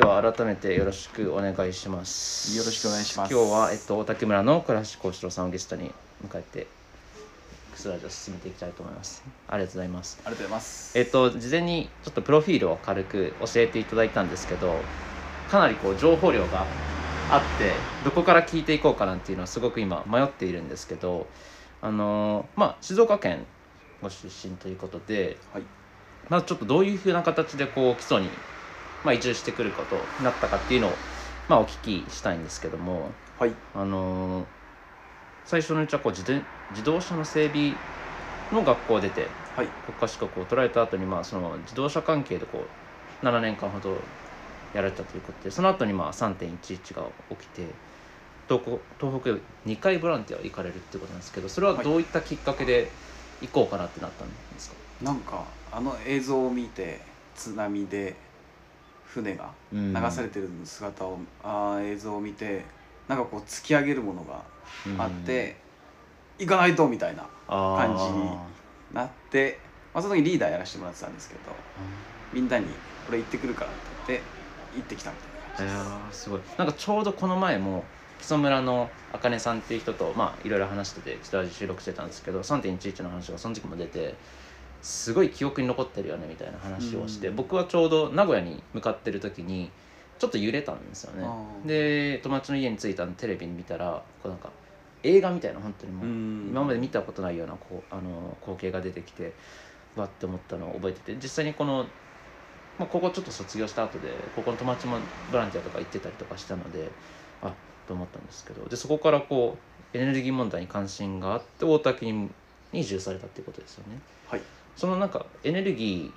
では改めてよろしくお願いします。よろしくお願いします。今日は、えっと、大竹村の倉橋幸四郎さんをゲストに迎えてクスラジオを進めていきたいと思います。ありがとうございます。ありがとうございます。えっと事前にちょっとプロフィールを軽く教えていただいたんですけどかなりこう情報量があってどこから聞いていこうかなんていうのはすごく今迷っているんですけどあのまあ静岡県ご出身ということではい。まずちょっとどういうふうな形でこう基礎に、まあ、移住してくることになったかっていうのを、まあ、お聞きしたいんですけどもはい。あの最初のうちはこう自転自動車の整備の学校を出てはい。国家資格を取られた後にまあその自動車関係でこう7年間ほどやられたということでその後にまあ3.11が起きて東北東北2回ボランティア行かれるってことなんですけどそれはどういったきっかけで行こうかなってなったんですか、なんかあの映像を見て津波で船がうん。流されてる姿を、あー映像を見てなんかこう突き上げるものがあって、行かないとみたいな感感じなって、まあ、その時リーダーやらせてもらってたんですけどみんなに「俺行ってくるから」って言って行ってきたみたいな感じです。すごい。なんかちょうどこの前も木曽村のあかねさんっていう人とまあいろいろ話してて北味収録してたんですけど3.11の話がその時も出てすごい記憶に残ってるよねみたいな話をして、うん。僕はちょうど名古屋に向かってる時にちょっと揺れたんですよね。で友達の家に着いたのテレビに見たらこうなんか映画みたいな本当にもう、うん。今まで見たことないようなこうあの光景が出てきてわって思ったのを覚えてて実際にこの、まあ、ここちょっと卒業した後でここの友達もボランティアとか行ってたりとかしたのであと思ったんですけどでそこからこうエネルギー問題に関心があって大滝に移住されたっていうことですよね。はいそのなんかエネルギ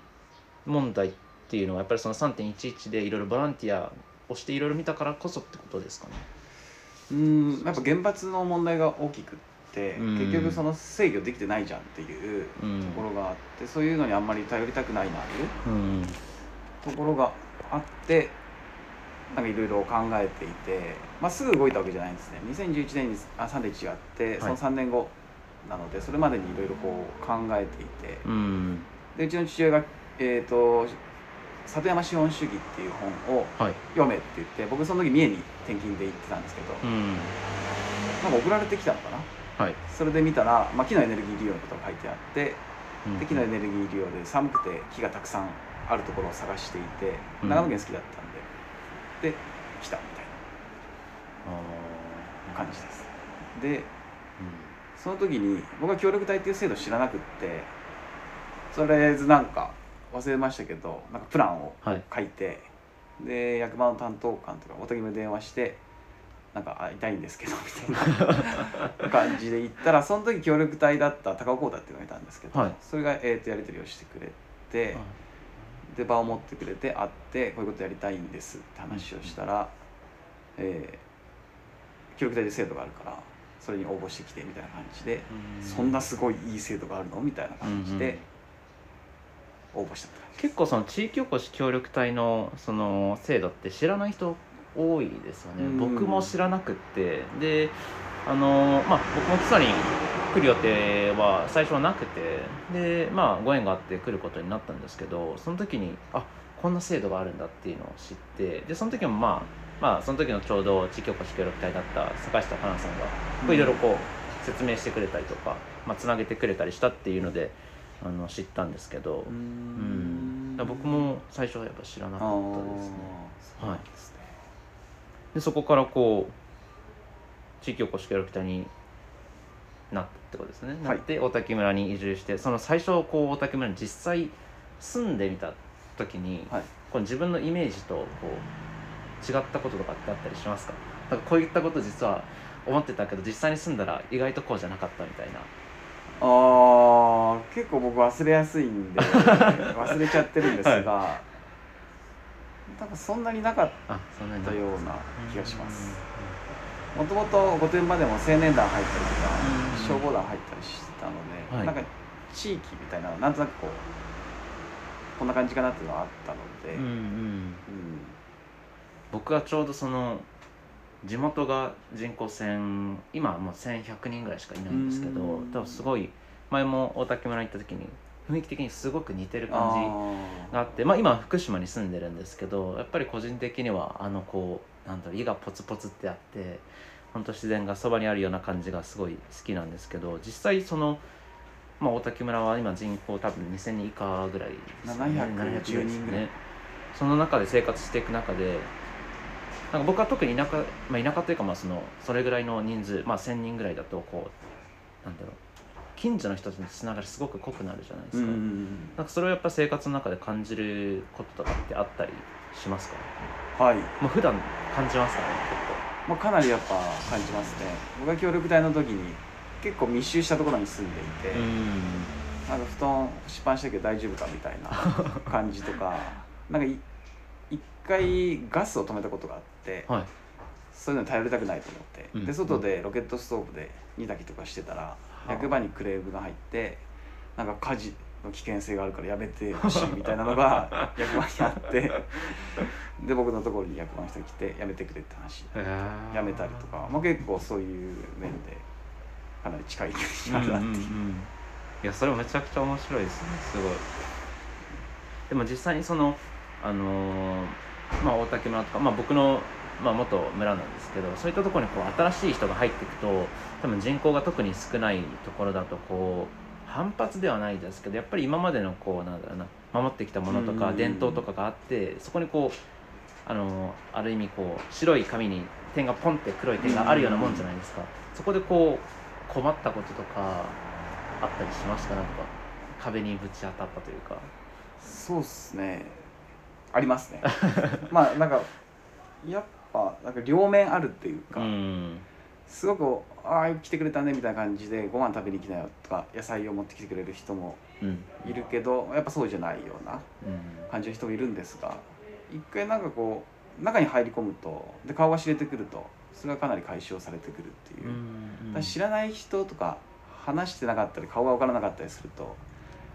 ー問題っていうのはやっぱりその3.11でいろいろボランティアをしていろいろ見たからこそってことですかね。うんやっぱ原発の問題が大きくって、うん。結局その制御できてないじゃんっていううんところがあって、そういうのにあんまり頼りたくないなといううん。ところがあってなんかいろいろ考えていて、まあ、すぐ動いたわけじゃないんですね。2011年にあ3.1があってその3年後なので、それまでにいろいろこう考えていて。うん。でうちの父親が、えーと「里山資本主義」っていう本をはい。読めって言って僕その時三重に転勤で行ってたんですけど、うん。なんか送られてきたのかな？はい。それで見たら、まあ、木のエネルギー利用のことが書いてあってうん。で木のエネルギー利用で寒くて木がたくさんあるところを探していてうん。長野県好きだったんで、で来たみたいあな感じです。でーその時に僕は協力隊っていう制度知らなくってとりあえずなんか忘れましたけどなんかプランをはい。書いてで役場の担当官とかおとぎめ電話してなんか会いたいんですけどみたいな 感じで言ったらその時協力隊だった高尾光太っていうのがいたんですけど、はい。それが、えー、とやり取りをしてくれてで場を持ってくれて会ってこういうことやりたいんですって話をしたら、えー協力隊で制度があるからそれに応募してきてみたいな感じで、そんなすごいいい制度があるの？みたいな感じで応募した結構その地域おこし協力隊のその制度って知らない人多いですよね、うん。僕も知らなくって。であのまあ僕も基礎に来る予定は最初はなくて。でまあご縁があって来ることになったんですけどその時にあこんな制度があるんだっていうのを知って。でその時もまあまあその時のちょうど地域おこし協力隊だった坂下花さんがこういろいろこう説明してくれたりとか、まあ、つなげてくれたりしたっていうのであの知ったんですけど、うん。僕も最初はやっぱ知らなあかったですね。ーそですね。でそこからこう地域おこし協力隊になったってことですね、はい。なって大滝村に移住してその最初こう大滝村に実際住んでみた時に、はい。この自分のイメージとこう違ったこととかってあったりしますか？なんかこういったこと実は思ってたけど実際に住んだら意外とこうじゃなかったみたいな。あー結構僕忘れやすいんで 忘れちゃってるんですが、多分そんなになかったような気がします。もともと御殿場でも青年団入ったりとかうん消防団入ったりしたので、はい。なんか地域みたいななんとなくこうこんな感じかなっていうのはあったので、うんうん。うん僕はちょうどその地元が人口1000今はもう1100人ぐらいしかいないんですけどうん。多分すごい前も大滝村に行った時に雰囲気的にすごく似てる感じがあってまあ今は福島に住んでるんですけどやっぱり個人的にはあのこうなんだろう家がポツポツってあって本当自然がそばにあるような感じがすごい好きなんですけど実際その、まあ、大滝村は今人口多分2000人以下ぐらいですね。710人ぐらい。その中で生活していく中でなんか僕は特に田舎、まあ、田舎というかまあそのそれぐらいの人数、まあ、1,000人ぐらいだとこうなんだろう。近所の人とのつながりすごく濃くなるじゃないですか,、なんかそれをやっぱ生活の中で感じることとかってあったりしますか？はい。もう普段感じますかねまあ、かなりやっぱ感じますね。僕が協力隊の時に結構密集したところに住んでいて、結構なんか布団失敗したけど大丈夫かみたいな感じとか なんかい一回ガスを止めたことがあってはい。そういうのに頼りたくないと思って、うんで外でロケットストーブで煮炊きとかしてたらあ。役場にクレームが入ってなんか火事の危険性があるからやめてほしいみたいなのが 役場にあって。で僕のところに役場の人が来てやめてくれって話。やめたりとか、まあ、結構そういう面でかなり近い距離にあるなっていう。いやそれめちゃくちゃ面白いですね。すごい。でも実際にそのあのーまあ大竹村とか、まあ、僕の、まあ、元村なんですけどそういったところにこう新しい人が入っていくと多分人口が特に少ないところだとこう反発ではないですけどやっぱり今までのこうなんだろうな守ってきたものとかうん。伝統とかがあってそこにこうあのある意味こう白い紙に点がポンって黒い点があるようなもんじゃないですか。そこでこう困ったこととかあったりしましたなんか壁にぶち当たったというか。そうっすねありますね。まあなんかやっぱなんか両面あるっていうか、うん。すごく「ああ来てくれたね」みたいな感じでご飯食べに来なよとか野菜を持ってきてくれる人もうん。いるけどやっぱそうじゃないようなうん。感じの人もいるんですが一回なんかこう中に入り込むとで顔が知れてくるとそれがかなり解消されてくるっていう。う、んだから知らない人とか話してなかったり顔が分からなかったりすると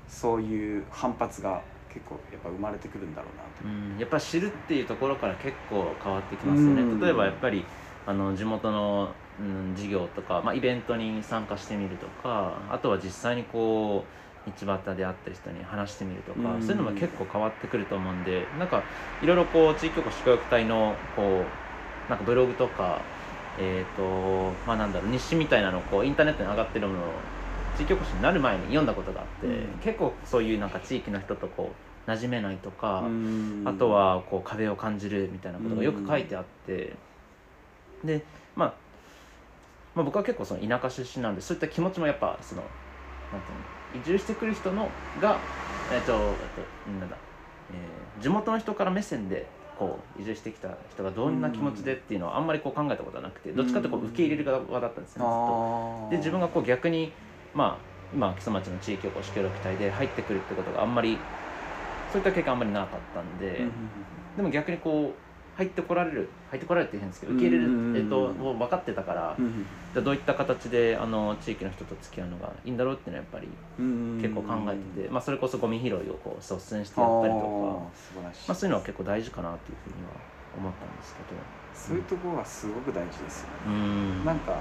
そういう反発が結構やっぱ生まれてくるんだろうなと。うんやっぱ知るっていうところから結構変わってきますよね、うん。例えばやっぱりあの地元の、うん、事業とか、まあ、イベントに参加してみるとかあとは実際にこう道端で会った人に話してみるとか、うん。そういうのも結構変わってくると思うんでなんかいろいろこう地域おこし協力隊のこうなんかブログとかえっ、とまあなんだろう日誌みたいなのをこうインターネットに上がってるものを地域おこしになる前に読んだことがあって、うん。結構そういうなんか地域の人とこう馴染めないとか、うん。あとはこう壁を感じるみたいなことがよく書いてあって、で、まあ、まあ僕は結構その田舎出身なんでそういった気持ちもやっぱそのなんていうの移住してくる人のがえっとえっとなんだ、えー地元の人から目線でこう移住してきた人がどんな気持ちでっていうのはあんまりこう考えたことはなくてどっちかというとこう受け入れる側だったんですねずっと。で自分がこう逆にまあ今木曽町の地域おこし協力隊で入ってくるってことがあんまりそういった経験あんまりなかったんで、でも逆にこう入ってこられる入ってこられるって変ですけど受け入れる、えっと、もう分かってたから、じゃあどういった形であの地域の人と付き合うのがいいんだろうっていうのはやっぱりうん結構考えてて、まあ、それこそゴミ拾いをこう率先してあやったりとか、まあ、そういうのは結構大事かなっていうふうには思ったんですけど。そういうところがすごく大事ですよね。うーん。なんか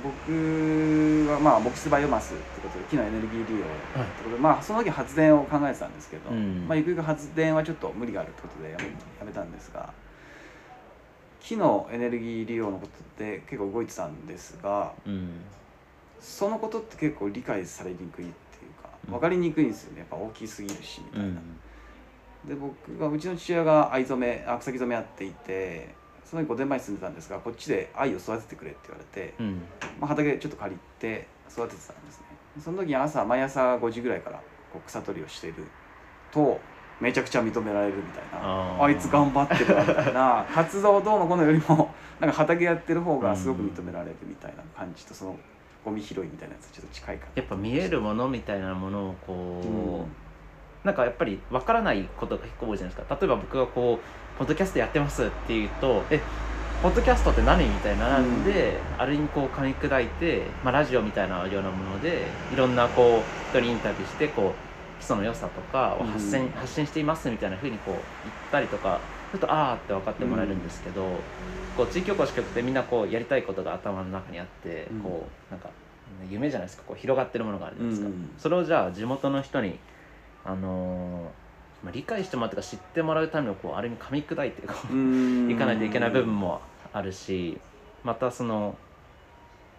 僕はまあボックスバイオマスってことで木のエネルギー利用はいってことで、まあその時発電を考えてたんですけど、うん。まあゆくゆく発電はちょっと無理があるってことでやめやめたんですが木のエネルギー利用のことで結構動いてたんですがうん。そのことって結構理解されにくいっていうかうん。分かりにくいんですよね。やっぱ大きすぎるしみたいな。うん。で僕がうちの父親が藍染めあ草木染めやっていてその時御殿場に住んでたんですがこっちで藍を育ててくれって言われて、うん。まあ、畑ちょっと借りて育ててたんですね。その時に朝毎朝5時ぐらいからこう草取りをしてるとめちゃくちゃ認められるみたいな。あいつ頑張ってるわみたいな。活動どうのこうのよりもなんか畑やってる方がすごく認められるみたいな感じとそのゴミ拾いみたいなやつちょっと近いかなやっぱ見えるものみたいなものをこう、うんなんかやっぱり分からないことが結構多いじゃないですか。例えば僕がこう「ポッドキャストやってます」って言うと「えポッドキャストって何?」みたいななんで、ある意味こう噛み砕いて、まあ、ラジオみたいなようなものでいろんなこう人にインタビューしてこう基礎の良さとかを発信,、うん発信していますみたいなふうにこう言ったりとかするとああって分かってもらえるんですけど、こう地域おこし局ってみんなこうやりたいことが頭の中にあって、うん。こうなんか夢じゃないですか。こう広がってるものがあるじゃないですか、うん。それをじゃあ地元の人にあのーまあ、理解してもらうとか知ってもらうためのこうある意味噛み砕いてこううん。いかないといけない部分もあるしまたその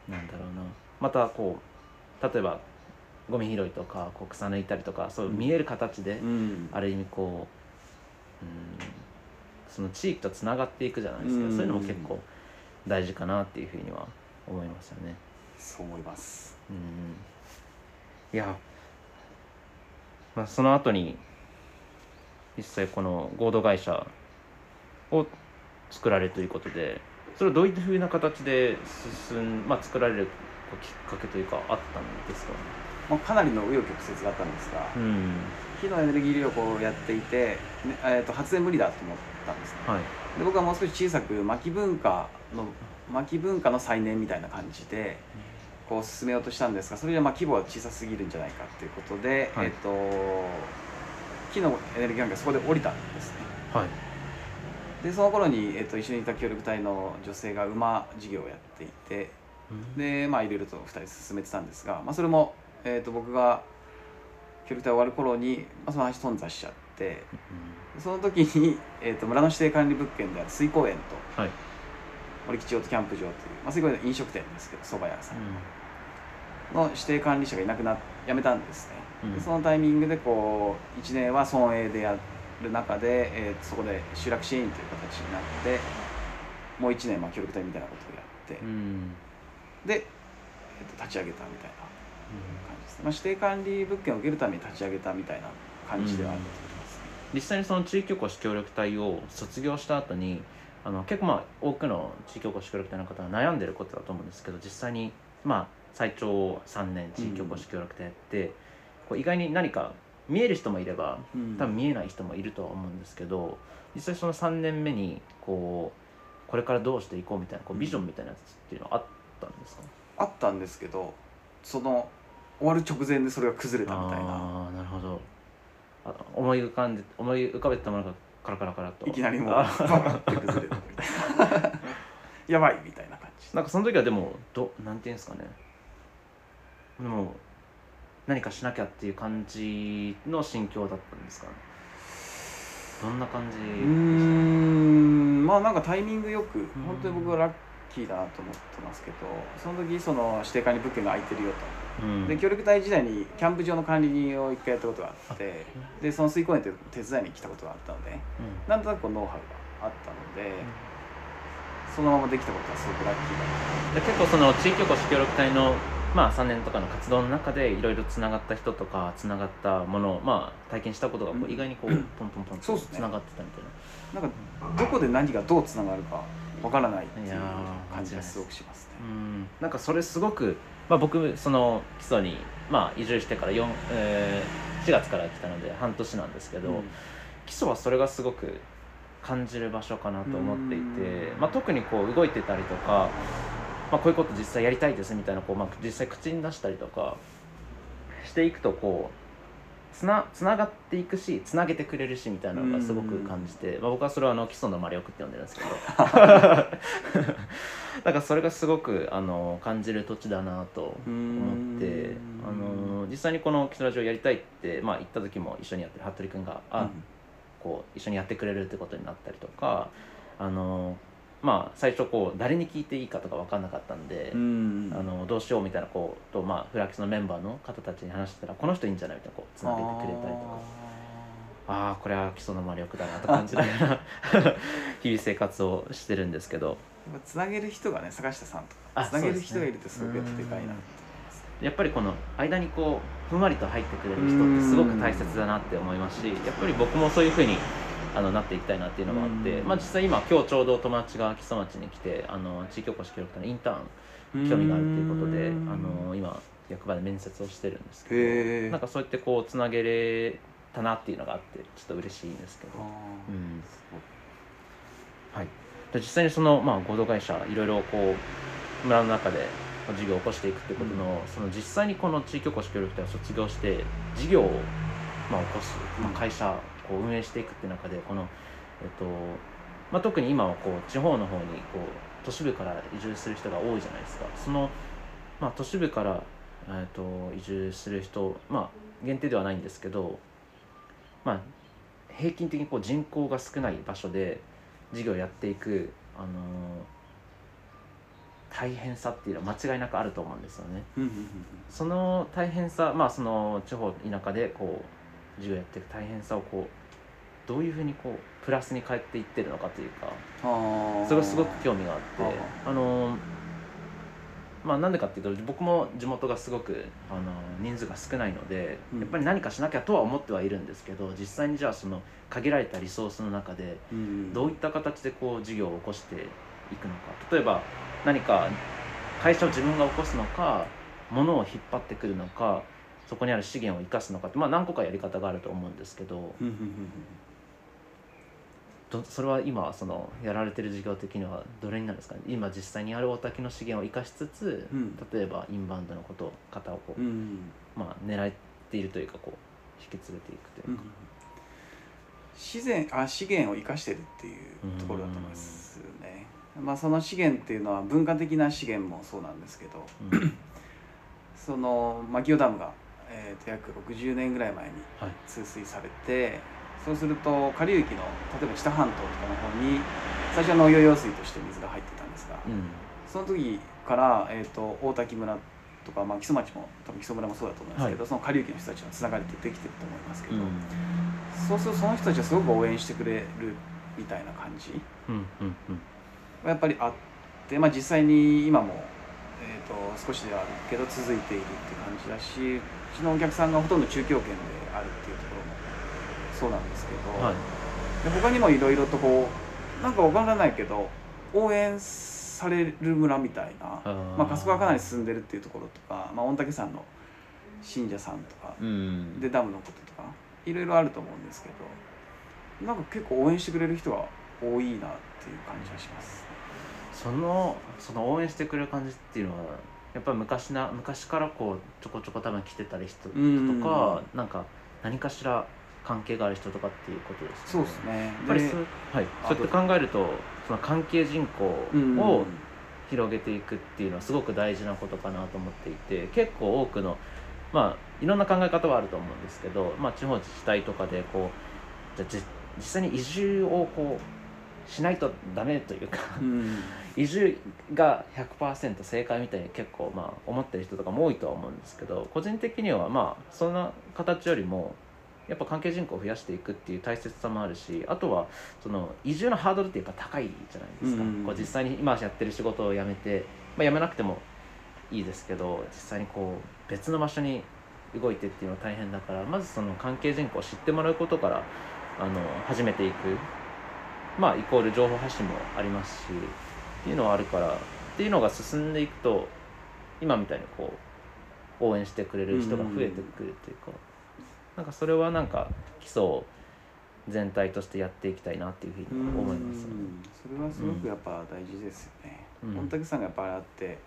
なんだろうな。またこう例えばゴミ拾いとかこう草抜いたりとかそう見える形で、うん。ある意味こううんその地域とつながっていくじゃないですか、うん。そういうのも結構大事かなっていうふうには思いますよね。そう思いますうんいや、まあ、その後に実際この合同会社を作られるということでそれはどういうふうな形で進ん、まあ、作られるきっかけというかあったんですか？まあ、かなりの紆余曲折があったんですが、うん。火のエネルギー利用をやっていて、ねえー、と発電無理だと思ったんですね。はい。で僕はもう少し小さく薪文化の薪文化の再燃みたいな感じでこう進めようとしたんですがそれじゃまあ規模は小さすぎるんじゃないかっていうことで、はい。えっ、と木のエネルギー関係そこで降りたんですね。はい。でその頃に、えっと一緒にいた協力隊の女性が馬事業をやっていてでまあいろいろと2人進めてたんですが、まあ、それも、えっと僕が協力隊終わる頃に、まあ、その話頓挫しちゃってその時に、えっと村の指定管理物件である水公園とはい。森吉オートキャンプ場という、まあ、水公園の飲食店ですけど蕎麦屋さんの指定管理者がいなくなっ辞めたんですね、うん。でそのタイミングでこう1年は村営でやる中で、えーそこで集落支援員という形になってもう1年まあ協力隊みたいなことをやって、うん。で、えーと立ち上げたみたいな感じですね、まあ、指定管理物件を受けるために立ち上げたみたいな感じではあると思います、実際にその地域おこし協力隊を卒業した後にあの結構まあ多くの地域おこし協力隊の方は悩んでることだと思うんですけど実際にまあ最長3年地域おこし協力隊やって、こう意外に何か見える人もいればうん。多分見えない人もいるとは思うんですけど実際その3年目にこうこれからどうしていこうみたいなこうビジョンみたいなやつっていうのはあったんですか、あったんですけどその終わる直前でそれが崩れたみたいな。ああなるほど。あ思い浮かんで思い浮かべてたものがカラカラカラと。いきなりもうあバカって崩れたみたいな。やばいみたいな感じ。なんかその時はでもどなんていうんですかねでも何かしなきゃっていう感じの心境だったんですか？ねどんな感じうーんまあなんかタイミングよく本当に僕はラッキーだなと思ってますけどその時その指定管理物件が空いてるよと。うん。で協力隊時代にキャンプ場の管理人を一回やったことがあってでその水公園って手伝いに来たことがあったのでうん。なんとなくノウハウがあったのでそのままできたことはすごくラッキーだで結構その地域おこし協力隊のまあ3年とかの活動の中でいろいろつながった人とかつながったものをまあ体験したことが意外にこううん。ポンポンポンとつながってたみたいな。なんかどこで何がどうつながるかわからないっていう感じがすごくしますね。うん。なんかそれすごく、まあ、僕その基礎に、まあ、移住してから4、えー4月から来たので半年なんですけど、うん。基礎はそれがすごく感じる場所かなと思っていてう、ん。まあ、特にこう動いてたりとか、まあ、こういうこと実際やりたいですみたいなこう、まあ、実際口に出したりとかしていくとこうつなつながっていくしつなげてくれるしみたいなのがすごく感じて、まあ、僕はそれはあの基礎の魔力って呼んでるんですけど。だからそれがすごくあの感じる土地だなと思ってあの実際にこの基礎ラジオやりたいって、まあ、言った時も一緒にやってる服部君が「あ、こう一緒にやってくれるってことになったりとかあのまあ最初こう誰に聞いていいかとか分かんなかったんで、うん。あのどうしようみたいなことを、まあ、フラキスのメンバーの方たちに話してたらこの人いいんじゃないみたいなこうつなげてくれたりとか。ああーこれは基礎の魔力だなと感じながら 日々生活をしてるんですけど。つなげる人がね坂下さんとあかつなげる人がいるってすごくやっぱでかいなやっぱりこの間にこうふんわりと入ってくれる人ってすごく大切だなって思いますしやっぱり僕もそういうふうにあのなっていきたいなっていうのがあって、うん。まあ、実際今今日ちょうど友達が木曽町に来てあの地域おこし協力隊のインターン興味があるっていうことでうん。あの今役場で面接をしてるんですけどなんかそうやってこうつなげれたなっていうのがあってちょっと嬉しいんですけど、はい、で実際にその、まあ、合同会社いろいろこう村の中で事業を起こしていくってことの,、その実際にこの地域おこし協力隊を卒業して事業を、まあ、起こす、まあ、うん。会社をこう運営していくっていう中でこの、えっとまあ、特に今はこう地方の方にこう都市部から移住する人が多いじゃないですかそのまあ、都市部から、えー、と移住する人、まあ、限定ではないんですけど、まあ、平均的にこう人口が少ない場所で事業をやっていく、あのー大変さっていうのは間違いなくあると思うんですよね。その大変さまあその地方田舎でこう授業やっていく大変さをこうどういうふうにこうプラスに変えていってるのかというかそれがすごく興味があってああのまあなんでかっていうと僕も地元がすごくあの人数が少ないのでうん。やっぱり何かしなきゃとは思ってはいるんですけど実際にじゃあその限られたリソースの中でうん。どういった形でこう事業を起こしていくのか。例えば何か会社を自分が起こすのか物を引っ張ってくるのかそこにある資源を生かすのかって、まあ、何個かやり方があると思うんですけどそれは今そのやられてる事業的にはどれになるんですか？ね今実際にある大滝の資源を生かしつつ、うん。例えばインバウンドのこと方をこう、うんうんまあ、狙っているというかこう引き連れていくというか。自然あ資源を生かしてるっていうところだと思いますね。まあその資源っていうのは文化的な資源もそうなんですけどうん。その牧雄ダムが、えー、と約60年ぐらい前にはい。通水されてそうすると下流域の例えば知多半島とかの方に最初は農業用水として水が入ってたんですがうん。その時から、えー、と大滝村とか、まあ、木曽町も多分木曽村もそうだと思いますけど、その下流域の人たちはつながれてできてると思いますけど、うん。そうするとその人たちはすごく応援してくれるみたいな感じ。うんうんうん。がやっぱりあって、まあ、実際に今も、えー、と少しではあるけど続いているって感じだしうちのお客さんがほとんど中京圏であるっていうところもそうなんですけど、はい。で他にもいろいろとこうなんかわからないけど応援される村みたいなまあ、春日がかなり進んでるっていうところとか、まあ、御嶽山の信者さんとかうん。でダムのこととかいろいろあると思うんですけどなんか結構応援してくれる人が多いなっていう感じがします。そのその応援してくれる感じっていうのはやっぱり昔な昔からこうちょこちょこ多分来てたり人とうん。かなんか何かしら関係がある人とかっていうことですそうねですね。やっぱりそう,、はい、あそうやって考えるとその関係人口うん。を広げていくっていうのはすごく大事なことかなと思っていて結構多くのまあいろんな考え方はあると思うんですけど、まあ、地方自治体とかでこうじゃ実際に移住をこうしないとダメというかうん。移住が100%正解みたいに結構まあ思ってる人とかも多いとは思うんですけど個人的にはまあそんな形よりもやっぱ関係人口を増やしていくっていう大切さもあるしあとはその移住のハードルってやっぱ高いじゃないですか、うん。こう実際に今やってる仕事を辞めて、まあ、辞めなくてもいいですけど実際にこう別の場所に動いてっていうのは大変だからまずその関係人口を知ってもらうことからあの始めていくまあイコール情報発信もありますしっていうのはあるからっていうのが進んでいくと今みたいにこう応援してくれる人が増えてくるっていうか、なんかそれはなんか基礎を全体としてやっていきたいなっていうふうに思いますね。うんそれはすごくやっぱ大事ですよね。うん御嶽山がやっぱりあって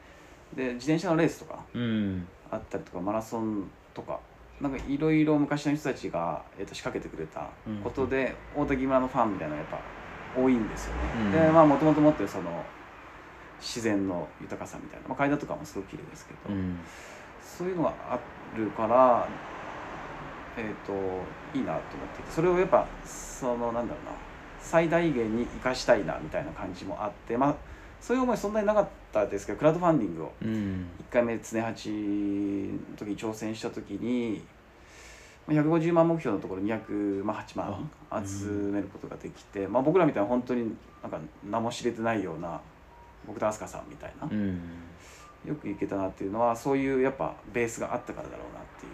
で自転車のレースとかうんあったりとかマラソンとかなんかいろいろ昔の人たちが、えー、と仕掛けてくれたことで、大滝村のファンみたいなやっぱ多いんですよね。うん。でまあもともと持ってるその自然の豊かさみたいな、まあ、階段とかもすごく綺麗ですけど、うん。そういうのがあるからえっ、といいなと思ってそれをやっぱそのなんだろうな最大限に生かしたいなみたいな感じもあってまあそういう思いそんなになかったですけどクラウドファンディングをうん。1回目常八の時に挑戦した時にまあ150万目標のところ208万あ集めることができて、まあ、僕らみたいな本当になんか名も知れてないような僕と飛鳥さんみたいな、うん。よくいけたなっていうのはそういうやっぱベースがあったからだろうなっていう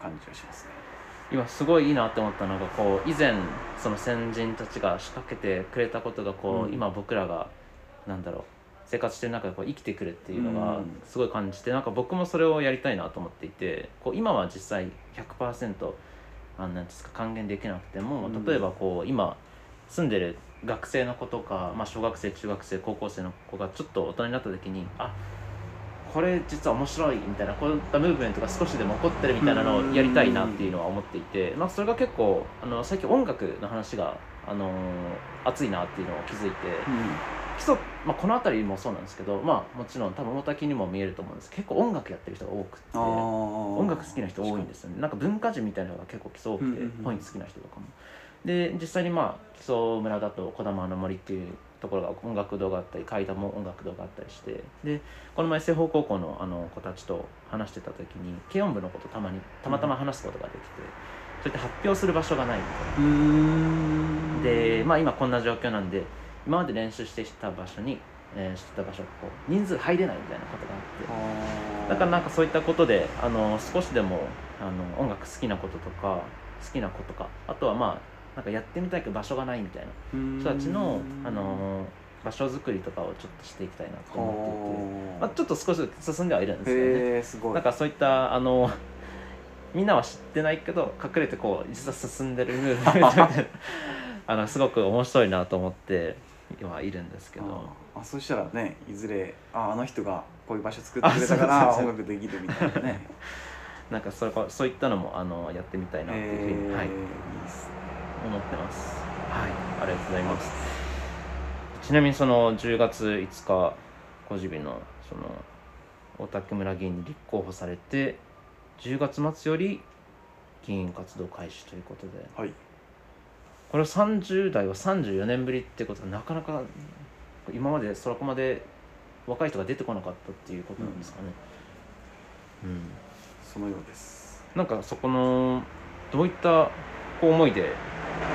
感じがしますね。今すごいいいなって思ったのがこう以前その先人たちが仕掛けてくれたことがこう、うん。今僕らがなんだろう生活してる中でこう生きてくるっていうのがうん。すごい感じてなんか僕もそれをやりたいなと思っていてこう今は実際100%あのなんですか還元できなくてもうん。例えばこう今住んでる学生の子とか、まあ、小学生中学生高校生の子がちょっと大人になった時にあこれ実は面白いみたいなこういったムーブメントが少しでも起こってるみたいなのをやりたいなっていうのは思っていて、まあ、それが結構あの最近音楽の話が、あのー熱いなっていうのを気づいて基礎、まあ、この辺りもそうなんですけどまあもちろん多分大滝にも見えると思うんです。結構音楽やってる人が多くて音音楽好きな人多いんですよね。なんか文化人みたいなのが結構基礎多くて、うんうんうん。本好きな人とかも。で実際にまあ基礎村だと児玉の森っていうところが音楽堂があったり階段も音楽堂があったりして。でこの前西方高校のあの子たちと話してた時に軽音部のことたまにたまたま話すことができて、そうやって発表する場所がないみたいな。で、まあ、今こんな状況なんで今まで練習してきた場所に、えーしてた場所がこう人数入れないみたいなことがあって。だからなんかそういったことであの少しでもあの音楽好きなこととか好きな子とかあとはまあなんかやってみたいけど場所がないみたいな人たちのあの場所づくりとかをちょっとしていきたいなと思っていて、まあ、ちょっと少しずつ進んではいるんですけどね。へえすごい。なんかそういったあの みんなは知ってないけど隠れてこう実は進んでるムーブメントみたいな。あのすごく面白いなと思って今いるんですけど。ああそしたらねいずれああの人がこういう場所作ってくれたから音楽できるみたいなね。なんかそれかそういったのもあのやってみたいなっていうふうに、はいえーい。いっす思ってます。はい。ありがとうございます。ちなみにその10月5日小尻のその大竹村議員に立候補されて10月末より議員活動開始ということで。はいこれは30代は34年ぶりってことはなかなか今までそこまで若い人が出てこなかったっていうことなんですかね。うん、そのようです。なんかそこのどういったこう思いで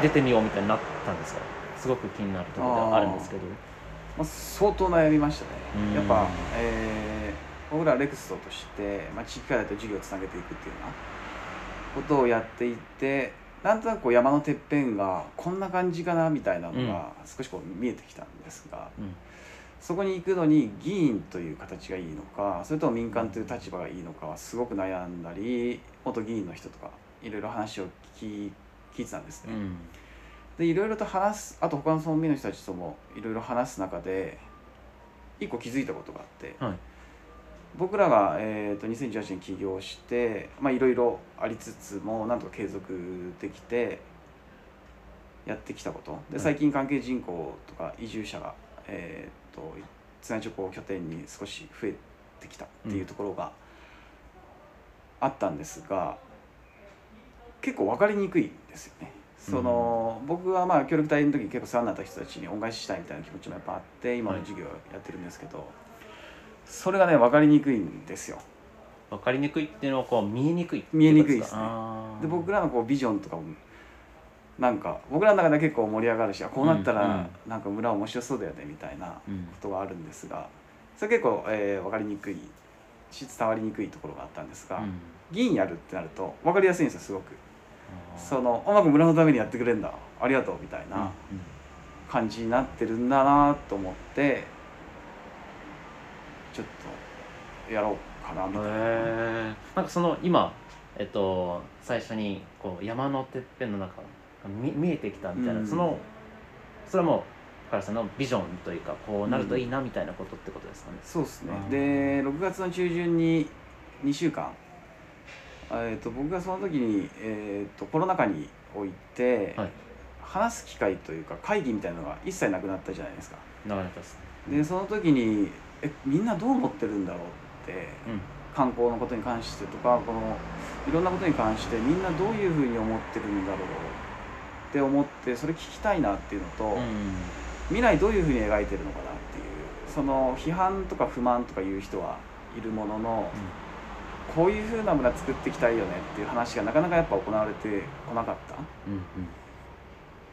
出てみようみたいになったんですか？すごく気になるところではあるんですけど。まあ、相当悩みましたね。うん。やっぱ、えー僕らレクストとして、まあ、地域課題と授業をつなげていくっていうようなことをやっていってなんとなくこう山のてっぺんがこんな感じかなみたいなのが少しこう見えてきたんですが、うん。そこに行くのに議員という形がいいのかそれとも民間という立場がいいのかはすごく悩んだり元議員の人とかいろいろ話を聞き聞いてたんですね。うん。でいろいろと話すあと他の村民の人たちともいろいろ話す中で一個気づいたことがあって、はい僕らが、えー、と2018年起業してまあいろいろありつつもなんとか継続できてやってきたこと。ではい最近関係人口とか移住者が、えー、と津内町を拠点に少し増えてきたっていうところがあったんですが、結構分かりにくいんですよね。その僕はまあ協力隊の時に結構世話になった人たちに恩返ししたいみたいな気持ちもやっぱあって今の授業をやってるんですけど、それがね分かりにくいんですよ。分かりにくいっていうのはこう見えにくい見えにくいこですね。で僕らのこうビジョンとかもなんか僕らの中で結構盛り上がるしあこうなったうんらなんか村面白そうだよねみたいなこうん。とがあるんですがそれ結構、えー分かりにくいし伝わりにくいところがあったんですが、うん。議員やるってなると分かりやすいんですよすごく。その音楽村のためにやってくれるんだありがとうみたいうんな感じになってるんだなと思ってちょっとやろうかなみたいな。なんかその今えっと最初にこう山のてっぺんの中見見えてきたみたいな、うん。そのそれはもう深谷さんのビジョンというかこうなるといいなみたいなことってことですかね、そうですね。うんで6月の中旬に2週間、えー、と僕がその時に、えー、とコロナ禍において、はい。話す機会というか会議みたいなのが一切なくなったじゃないですか。なかなかですね。でその時にえみんなどう思ってるんだろうってうん。観光のことに関してとかこのいろんなことに関してみんなどういうふうに思ってるんだろうって思ってそれ聞きたいなっていうのと、うん。未来どういうふうに描いてるのかなっていうその批判とか不満とか言う人はいるもののこういうふうな村作っていきたいよねっていう話がなかなかやっぱ行われてこなかった、うんうん。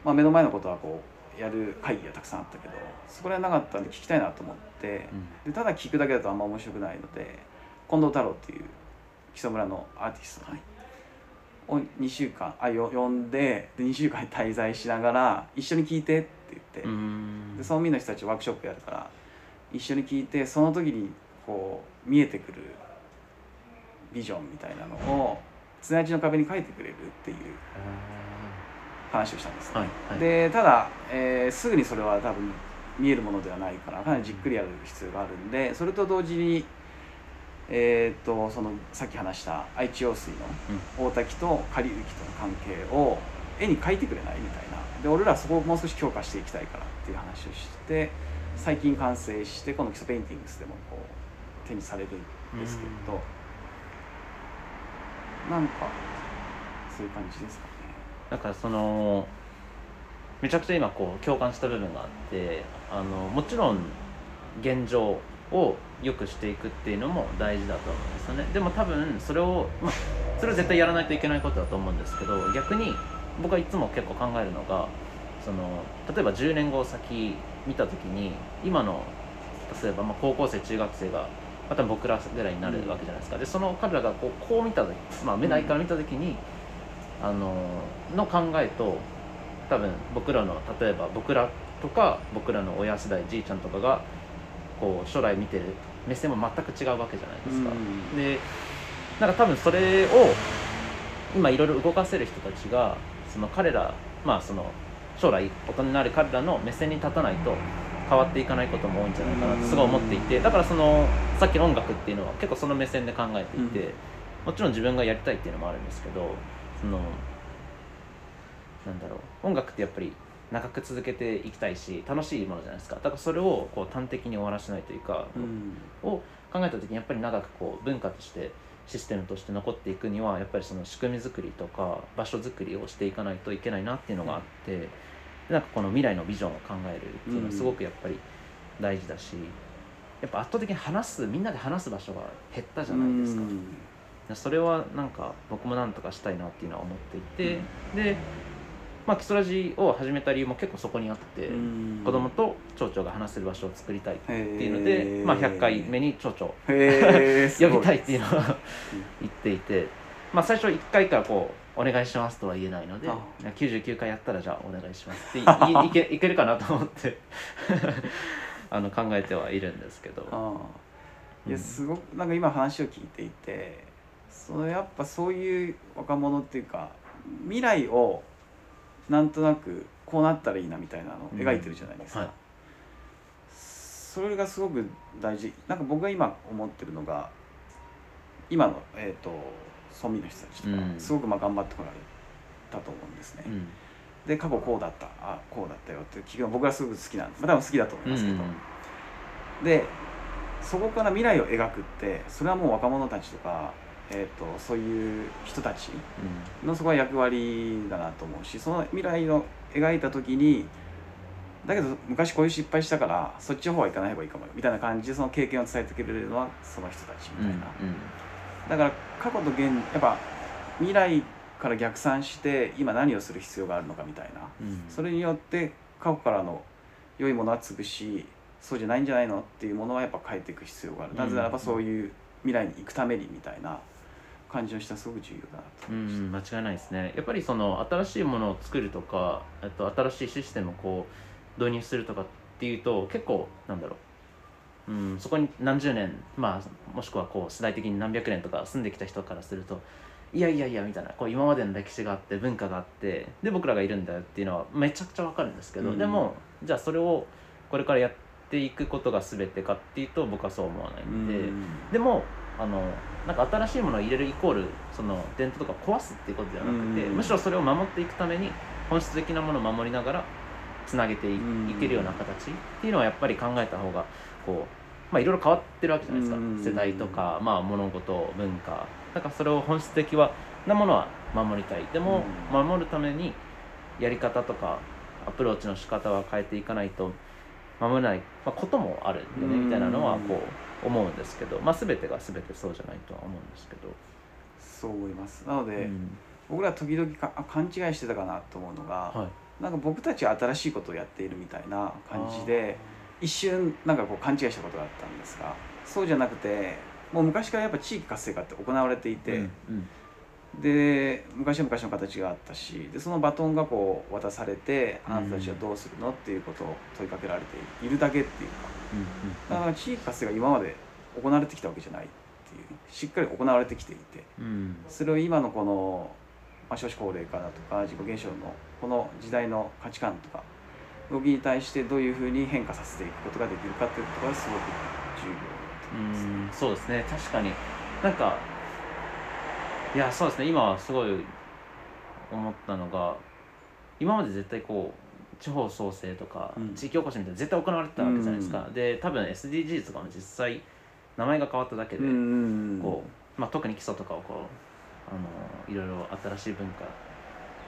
まあ、目の前のことはこうやる会議がたくさんあったけどそこら辺なかったんで聞きたいなと思ってでただ聞くだけだとあんま面白くないので近藤太郎っていう木曽村のアーティストを2週間あよ呼んでで2週間滞在しながら一緒に聞いてって言って。で村民の人たちワークショップやるから一緒に聞いてその時にこう見えてくるビジョンみたいなのを綱島の壁に書いてくれるっていう話をしたんです、はいはい。でただ、えーすぐにそれは多分見えるものではないからかなりじっくりやる必要があるんでそれと同時にえーっとそのさっき話した愛知用水の王滝と下流域との関係を絵に描いてくれないみたいな。で俺らはそこをもう少し強化していきたいからっていう話をして最近完成してこの木曽ペインティングスでもこう手にされるんですけど、なんかそういう感じですか？ね。だかそのめちゃくちゃ今こう共感した部分があってあのもちろん現状を良くしていくっていうのも大事だと思うんですよねでも多分それを、まあ、それを絶対やらないといけないことだと思うんですけど逆に僕はいつも結構考えるのがその例えば10年後先見た時に今の例えばまあ高校生中学生がまた僕らぐらいになるわけじゃないですか、でその彼らがこうこう見た時、まあ、目ないから見た時に、あのの考えと多分僕らの例えば僕らとか僕らの親世代じいちゃんとかがこう将来見てる目線も全く違うわけじゃないですか。うん。でなんか多分それを今いろいろ動かせる人たちがその彼らまあその将来大人になる彼らの目線に立たないと変わっていかないことも多いんじゃないかなってすごい思っていてだからそのさっきの音楽っていうのは結構その目線で考えていて、もちろん自分がやりたいっていうのもあるんですけどそのなんだろう。音楽ってやっぱり長く続けていきたいし楽しいものじゃないですか。だからそれをこう端的に終わらせないというか、うん。を考えた時にやっぱり長くこう文化としてシステムとして残っていくにはやっぱりその仕組み作りとか場所作りをしていかないといけないなっていうのがあって、なんかこの未来のビジョンを考えるっていうのはすごくやっぱり大事だし、やっぱ圧倒的に話すみんなで話す場所が減ったじゃないですか。それはなんか僕もなんとかしたいなっていうのは思っていて、で、まあ、基礎ラジを始めた理由も結構そこにあって、うん。子供と町長が話せる場所を作りたいってへいうので、まあ、100回目に町長 呼びたいっていうのは言っていて、まあ、最初1回からこうお願いしますとは言えないのであ99回やったらじゃあお願いしますっていいいけいけるかなと思って あの考えてはいるんですけど。いやうん。すごくなんか今話を聞いていてそのやっぱそういう若者っていうか未来をなんとなくこうなったらいいなみたいなのを描いてるじゃないですか、うんはい。それがすごく大事。なんか僕が今思ってるのが今の、えー、と村民の人たちとか、うん。すごくまあ頑張ってこられたと思うんですね、うん。で過去こうだったあこうだったよって聞くの僕はすごく好きなんで、まあ、多分好きだと思いますけど、でそこから未来を描くってそれはもう若者たちとか、えー、とそういう人たちのそこは役割だなと思うしその未来を描いた時にだけど昔こういう失敗したからそっちの方は行かない方がいいかもよみたいな感じでその経験を伝えてくれるのはその人たちみうんたいな、だから過去と現やっぱ未来から逆算して今何をする必要があるのかみたいな。うん。うんそれによって過去からの良いものは潰しそうじゃないんじゃないのっていうものはやっぱ変えていく必要がある、うんなぜならばそういう未来に行くためにみたいな感じの人はすごく重要だなとう思いました、ん、間違いないですね。やっぱりその新しいものを作るとかえっと新しいシステムをこう導入するとかっていうと結構なんだろう、うん、そこに何十年まあもしくはこう世代的に何百年とか住んできた人からするといやいやいやみたいなこう今までの歴史があって文化があってで僕らがいるんだよっていうのはめちゃくちゃわかるんですけど、うん。でもじゃあそれをこれからやっていくことが全てかっていうと僕はそう思わないんで。でもあのなんか新しいものを入れるイコールその伝統とか壊すっていうことではなくて、うん。むしろそれを守っていくために本質的なものを守りながらつなげてい,、うん。けるような形っていうのはやっぱり考えた方がこうまあいろいろ変わってるわけじゃないですか、うん。世代とか、まあ、物事文化。だからそれを本質的はなものは守りたい。でも、うん。守るためにやり方とかアプローチの仕方は変えていかないと守れない、まあ、こともあるんでね、うん。みたいなのはこう思うんですけど、まあ、全てが全てそうじゃないとは思うんですけど、そう思います。なので、うん。僕ら時々かあ勘違いしてたかなと思うのが、はい、なんか僕たちは新しいことをやっているみたいな感じで一瞬なんかこう勘違いしたことがあったんですがそうじゃなくてもう昔からやっぱ地域活性化って行われていて、うんうんで昔は昔の形があったしでそのバトンがこう渡されてあなたたちはどうするのっていうことを問いかけられているだけっていうか。だから地域活性が今まで行われてきたわけじゃないっていうしっかり行われてきていて。うん。それを今のこの、まあ、少子高齢化だとか自己減少のこの時代の価値観とか動きに対してどういうふうに変化させていくことができるかっていうことがすごく重要だとう思います。ん。そうですね。確かに。なんかいやそうですね。今はすごい思ったのが今まで絶対こう地方創生とか、うん。地域おこしみたいな絶対行われてたわけじゃないですか、で多分 SDGs とかも実際名前が変わっただけで、うんこう、まあ、特に基礎とかをこうあのいろいろ新しい文化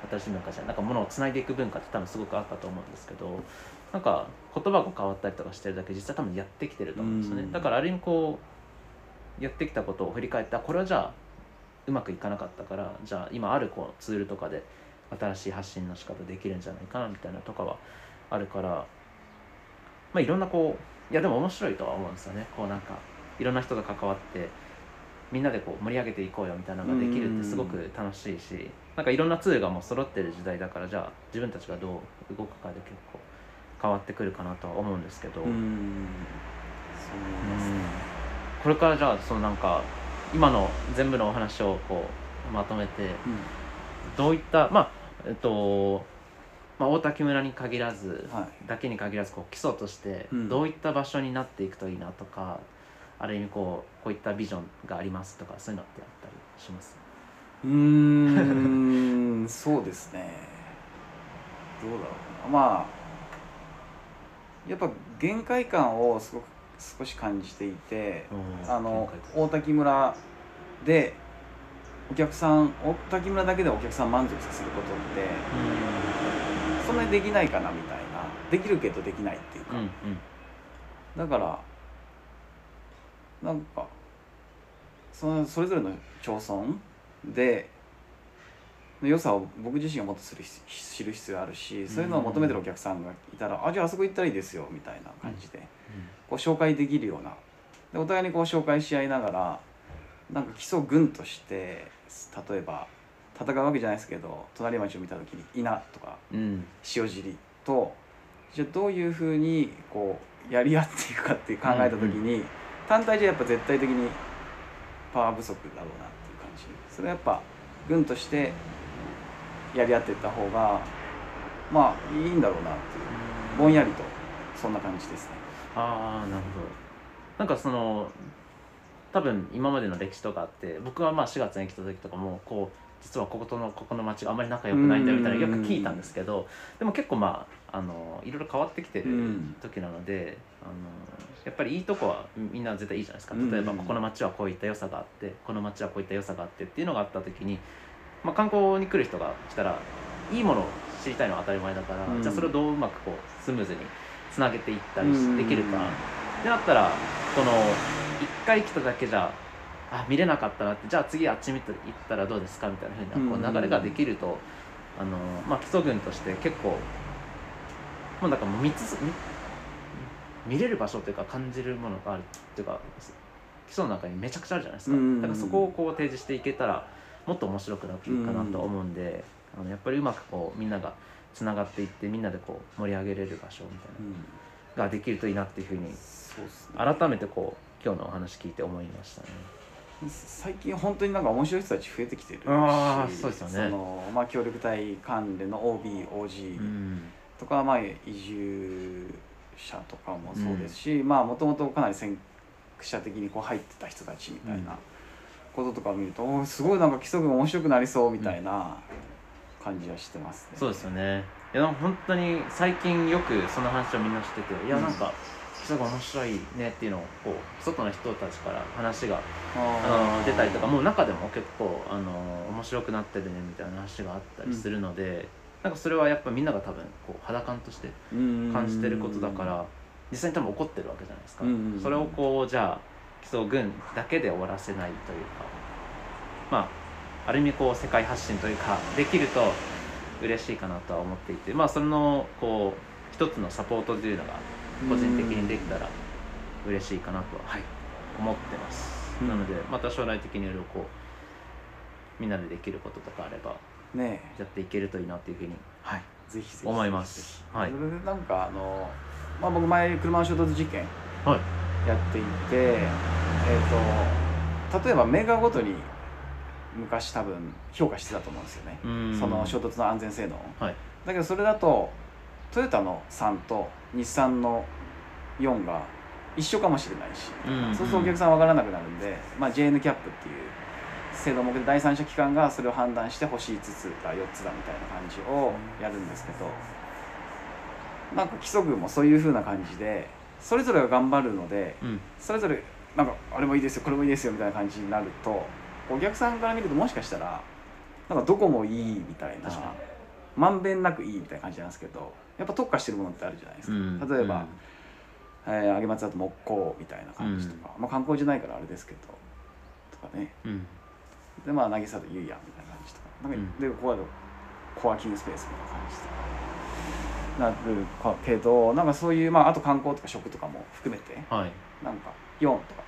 新しい文化じゃないなんかものをつないでいく文化って多分すごくあったと思うんですけどなんか言葉が変わったりとかしてるだけ実際多分やってきてると思うんですよね、うん。だからある意味こうやってきたことを振り返ってあこれはじゃあうまくいかなかったからじゃあ今あるこうツールとかで新しい発信の仕方できるんじゃないかなみたいなとかはあるからまあいろんなこういやでも面白いとは思うんですよね。こうなんかいろんな人と関わってみんなでこう盛り上げていこうよみたいなのができるってすごく楽しいしなんかいろんなツールがもう揃ってる時代だからじゃあ自分たちがどう動くかで結構変わってくるかなとは思うんですけど、うん。そう思いますねこれからじゃあそのなんか今の全部のお話をこうまとめてどういったまあえっと、まあ、大滝村に限らず、はい。だけに限らずこう基礎としてうん。どういった場所になっていくといいなとか、ある意味こうこういったビジョンがありますとかそういうのってあったりします？うーん。そうですね。どうだろうな。まあやっぱ限界感をすごく少し感じていてあの大滝村でお客さん大滝村だけでお客さん満足させることってそんなにできないかなみたいな。できるけどできないっていうか、うんうん。だからなんかそのそれぞれの町村での良さを僕自身がもっとする必知る必要があるしそういうのを求めてるお客さんがいたら、あじゃああそこ行ったらいいですよみたいな感じで、こう紹介できるような。でお互いにこう紹介し合いながらなんか基礎軍として例えば戦うわけじゃないですけど隣町を見た時に稲とか塩尻とじゃあどういうふうにこうやり合っていくかって考えた時に、単体じゃやっぱ絶対的にパワー不足だろうなっていう感じ。それはやっぱ軍としてやり合っていった方がまあいいんだろうなっていう。ぼんやりとそんな感じですね。ああなるほど。なんかその多分今までの歴史とかあって僕はまあ4月に来た時とかもこう実はこことのここの町があんまり仲良くないんだよみたいなのよく聞いたんですけどでも結構まああのいろいろ変わってきてるうん。時なので、あのやっぱりいいとこはみんな絶対いいじゃないですか。うん。例えばここの町はこういった良さがあってこの町はこういった良さがあってっていうのがあった時に、まあ、観光に来る人が来たらいいものを知りたいのは当たり前だから、うん。じゃあそれをどううまくこうスムーズにつなげていったりできるか。ってなったらこの一回来ただけじゃあ見れなかったなってじゃあ次あっち見て行ったらどうですかみたいなふうなこう流れができると、あのまあ基礎群として結構もうなんかもう見つ見見れる場所というか感じるものがあるっていうか基礎の中にめちゃくちゃあるじゃないですか、うんだからそこをこう提示していけたらもっと面白くなっていくかなと思うんで、あのやっぱりうまくこうみんながつながっていってみんなでこう盛り上げれる場所みたいな。のができるといいなっていうふうに改めてこう今日のお話聞いて思いましたね。最近本当になんか面白い人たち増えてきてるしあーそうですよね。そのまあ、協力隊関連の OBOG うんとか、まあ、移住者とかもそうですし、まあもともとかなり先駆者的にこう入ってた人たちみたいなこととかを見ると、すごいなんか基礎が面白くなりそうみたいな感じはしてますね。そうですよね。いや本当に最近よくその話をみんなしてていやなんか基礎が面白いねっていうのをこう外の人たちから話があの出たりとかもう中でも結構あの面白くなってるねみたいな話があったりするので、なんかそれはやっぱみんなが多分こう肌感として感感じてることだから実際に多分起こってるわけじゃないですか、うんうんうん。それをこうじゃあ基礎軍だけで終わらせないというかまあある意味こう世界発信というかできると嬉しいかなとは思っていてまあそのこう一つのサポートというのが個人的にできたら嬉しいかなとは、はい、思ってます、うん。なのでまた将来的にいろいろこうみんなでできることとかあればねやっていけるといいなっていうふうに、はい、ぜひぜひ。思います。はい。それでなんかあの、まあ、僕前車の衝突事件はい。やっていて、えー、と例えばメーカーごとに昔多分評価してたと思うんですよね、うん。その衝突の安全性能。はい。だけどそれだとトヨタの3と日産の4が一緒かもしれないし、うんそうするとお客さん分からなくなるんで、まあ、JN キャップっていう制度目で第三者機関がそれを判断して星5つだ4つだみたいな感じをやるんですけどなんか規則もそういう風な感じでそれぞれが頑張るのでうん。それぞれなんかあれもいいですよこれもいいですよみたいな感じになるとお客さんから見るともしかしたらなんかどこもいいみたいなまんべんなくいいみたいな感じなんですけどやっぱ特化してるものってあるじゃないですか、うん。例えば、えー揚松だと木工みたいな感じとか、まあ観光じゃないからあれですけどとかね。うん。でまあ渚とゆいやみたいな感じとか。なんか、うん。でここはコワーキングスペースみたいな感じとかなるかけどなんかそういうまああと観光とか食とかも含めてはい。なんか4とか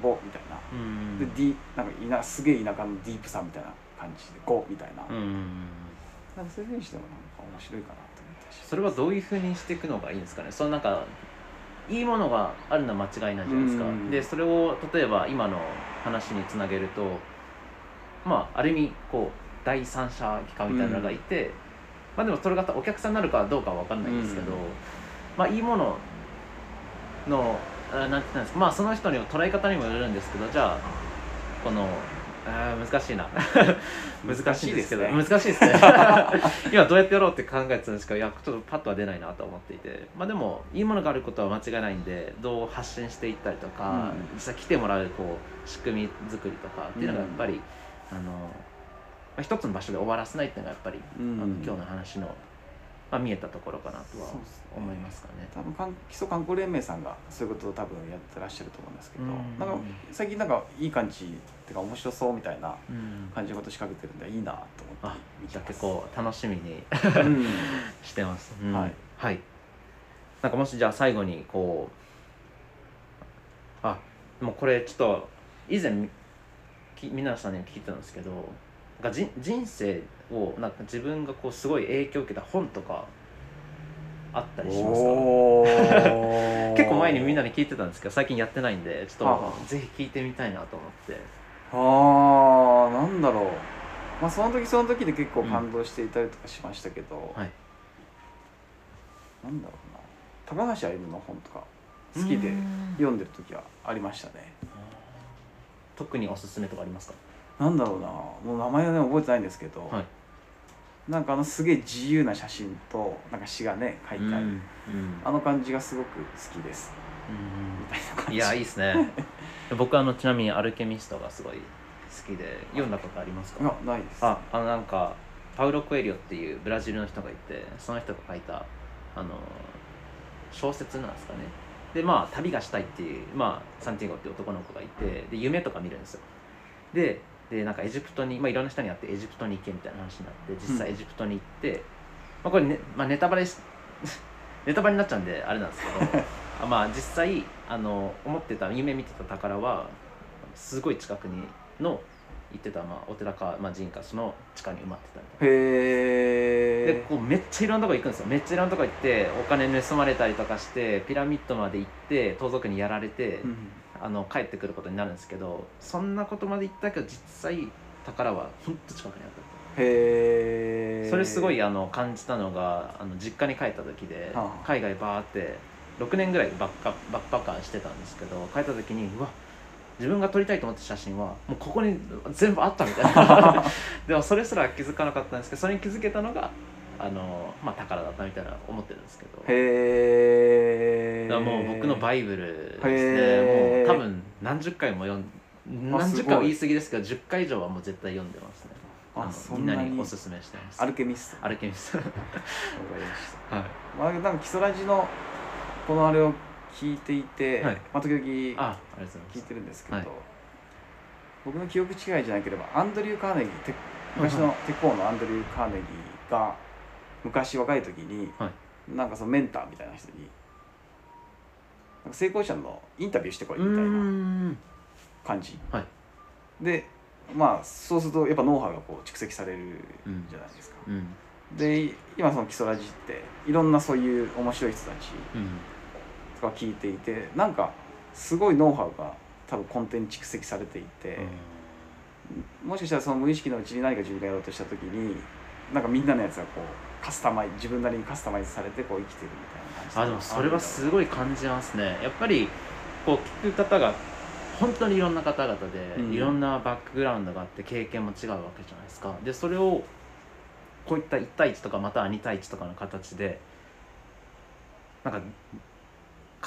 5みたいな。うん。で、D、なんかいなすげえ田舎のディープさみたいな感じで5みたいな,、うんなんかそういうふうにしてもなんか面白いかなと思ったしそれはどういうふうにしていくのがいいんですかね。そのなんかいいものがあるのは間違いないじゃないですか、うんでそれを例えば今の話につなげるとまあある意味こう第三者機関みたいなのがいて、まあでもそれがお客さんになるかどうかは分かんないんですけど、うんまあいいもののあなんて言ったんですか？まあその人の捉え方にもよるんですけどじゃあこのあー難しいな。難しいんですけど難しいですね。今どうやってやろうって考えてたんですけどいやちょっとパッとは出ないなと思っていて。まあでもいいものがあることは間違いないんでどう発信していったりとか、うん。実際来てもらうこう仕組み作りとかっていうのがやっぱり、あのまあ、一つの場所で終わらせないっていうのがやっぱり、うん。あの今日の話の、まあ、見えたところかなとは思いますかね。多分観基礎観光連盟さんがそういうことを多分やってらっしゃると思うんですけど、うん。なんか最近なんかいい感じっていうか面白そうみたいなうん感じのこと仕掛けてるんでいいなと思っあて見てます。結構楽しみにうん。してます、うん。はい、はい、なんかもしじゃあ最後にこうあもうこれちょっと以前皆さんに聞いてたんですけどなんかじ人生をなんか自分がこうすごい影響を受けた本とかあったりしますか結構前にみんなに聞いてたんですけど最近やってないんでちょっはあぜひ聞いてみたいなと思って。あーなんだろう。まあその時その時で結構感動していたりとかしましたけど、はい。なんだろうな。高橋歩夢の本とか好きでうん。読んでる時はありましたね。特におすすめとかありますか？なんだろうな。もう名前はね覚えてないんですけど、はいなんかあのすげえ自由な写真となんか詩がね書いてある、うんあの感じがすごく好きです。うん。みたいな感じ。いやいいですね。僕あのちなみにアルケミストがすごい好きで読んだことありますか？いやないです。ああのなんかパウロ・コエリオっていうブラジルの人がいてその人が書いたあの小説なんですかね。でまあ旅がしたいっていう、まあ、サンティーゴっていう男の子がいてで夢とか見るんですよ。ででなんかエジプトに、まあ、いろんな人に会ってエジプトに行けみたいな話になって実際うん。エジプトに行って、まあ、これ、ねまあ、ネタバレし ネタバレになっちゃうんであれなんですけど あまあ実際あの思ってた夢見てた宝はすごい近くにの行ってた、まあ、お寺か、まあ、寺院かその地下に埋まってたみたいな。へえでこうめっちゃいろんなとこ行くんですよ。めっちゃいろんなとこ行ってお金盗まれたりとかしてピラミッドまで行って盗賊にやられて、うんあの帰ってくることになるんですけどそんなことまで行ったけど実際宝はほんと近くにあったへえそれすごいあの感じたのがあの実家に帰った時ではあ。海外バーって6年ぐらいバッカバックパッカーしてたんですけど帰った時にうわ自分が撮りたいと思った写真はもうここに全部あったみたいな。でもそれすら気づかなかったんですけどそれに気づけたのがあの、まあ、宝だったみたいな思ってるんですけど。へえもう僕のバイブルですね。もう多分何十回も読んあ何十回は言い過ぎですけど10回以上はもう絶対読んでますね。あのそんなにみんなにおすすめしてます。アルケミスト。わかアルケミスト。りました。はい。まあ、なんか基礎ラジのこのあれを聞いていて、はい。まあ、時々聞いてるんですけど、はい。僕の記憶違いじゃなければアンドリュー・カーネギーて昔の鉄鋼のアンドリュー・カーネギーが昔若い時に、はなんかそのメンターみたいな人になんか成功者のインタビューしてこいうみたいな感じ、はい。でまあそうするとやっぱノウハウがこう蓄積されるうんじゃないですか、うん。で今その基礎ラジっていろんなそういう面白い人たちうん。とか聞いていてなんかすごいノウハウが多分根底に蓄積されていて、もしかしたらその無意識のうちに何か自分がやろうとした時になんかみんなのやつがこうカスタマイ自分なりにカスタマイズされてこう生きてるみたいな感じあでもそれはすごい感じますね。やっぱりこう聞く方が本当にいろんな方々で、うん。いろんなバックグラウンドがあって経験も違うわけじゃないですか。でそれをこういった1対1とかまたは2対1とかの形でなんか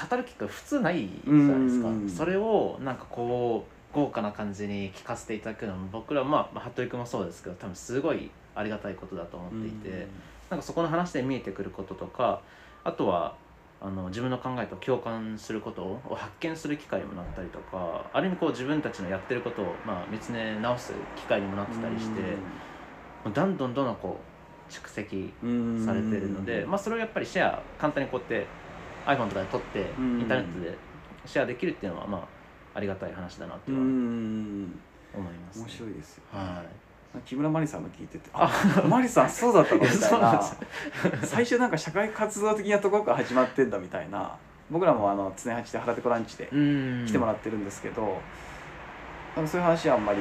語る機会普通ないじゃないですか、うん。それをなんかこう豪華な感じに聞かせていただくのも僕らまあまあ服部君もそうですけど多分すごいありがたいことだと思っていて、なんかそこの話で見えてくることとかあとはあの自分の考えと共感することを発見する機会にもなったりとかある意味こう自分たちのやってることを、まあ、見つめ直す機会にもなってたりして、もうどんどんどんどんこう蓄積うんされてるので、まあ、それをやっぱりシェア簡単にこうやって iPhone とかで撮ってイうん。ンターネットでシェアできるっていうのはまあありがたい話だなとうはん。思います、面白いですよ、はい木村真理さんの聞いててあマリさんそうだったのみたいな。最初なんか社会活動的なところから始まってんだみたいな。僕らもあの常八で腹ペコランチでうん。来てもらってるんですけど、そういう話はあんまり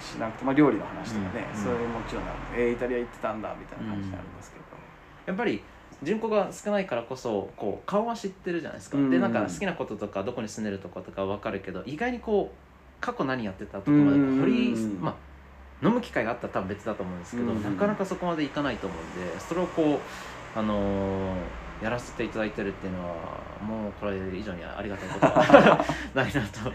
しなくて、まあ、料理の話とかね、うん。それもちろんえー、イタリア行ってたんだみたいな感じになりますけど、やっぱり人口が少ないからこそこう顔は知ってるじゃないですか、うん。でなんか好きなこととかどこに住んでるとことか分かるけど意外にこう過去何やってたとかまでうん掘り、まあ飲む機会があったら多分別だと思うんですけど、うんなかなかそこまでいかないと思うんでそれをこうあのーやらせていただいてるっていうのはもうこれ以上にありがたいことは ないなと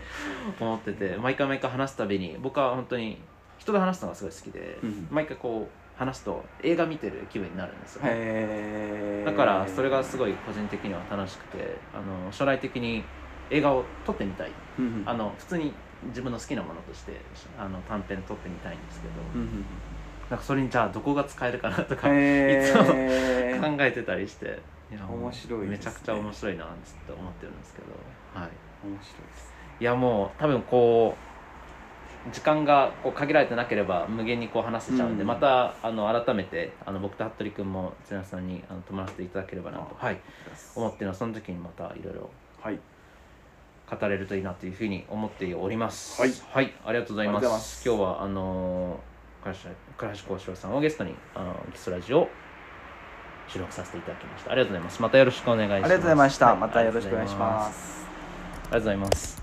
思ってて毎回毎回話すたびに僕は本当に人と話すのがすごい好きで、うん毎回こう話すと映画見てる気分になるんですよね、だからそれがすごい個人的には楽しくてあの将来的に映画を撮ってみたい。うん。あの普通に自分の好きなものとしてあの短編撮ってみたいんですけど、うんうんなんかそれにじゃあどこが使えるかなとかいつもーえてたりしていや面白いね。めちゃくちゃ面白いなつって思ってるんですけど、はい、面白いです。いやもう多分こう時間がこう限られてなければ無限にこう話せちゃうんで、うん。またあの改めてあの僕と服部君も津山さんにあの泊まらせていただければなと、あはい、思ってるのはその時にまたいろいろはい語れるといいなというふうに思っております。はい、ありがとうございます。ます今日はあの倉橋倉橋幸四郎さんをゲストにあのギスラジオを収録させていただきました。ありがとうございます。またよろしくお願いします。ありがとうございました、はいまたよろしくお願いしますありがとうございます。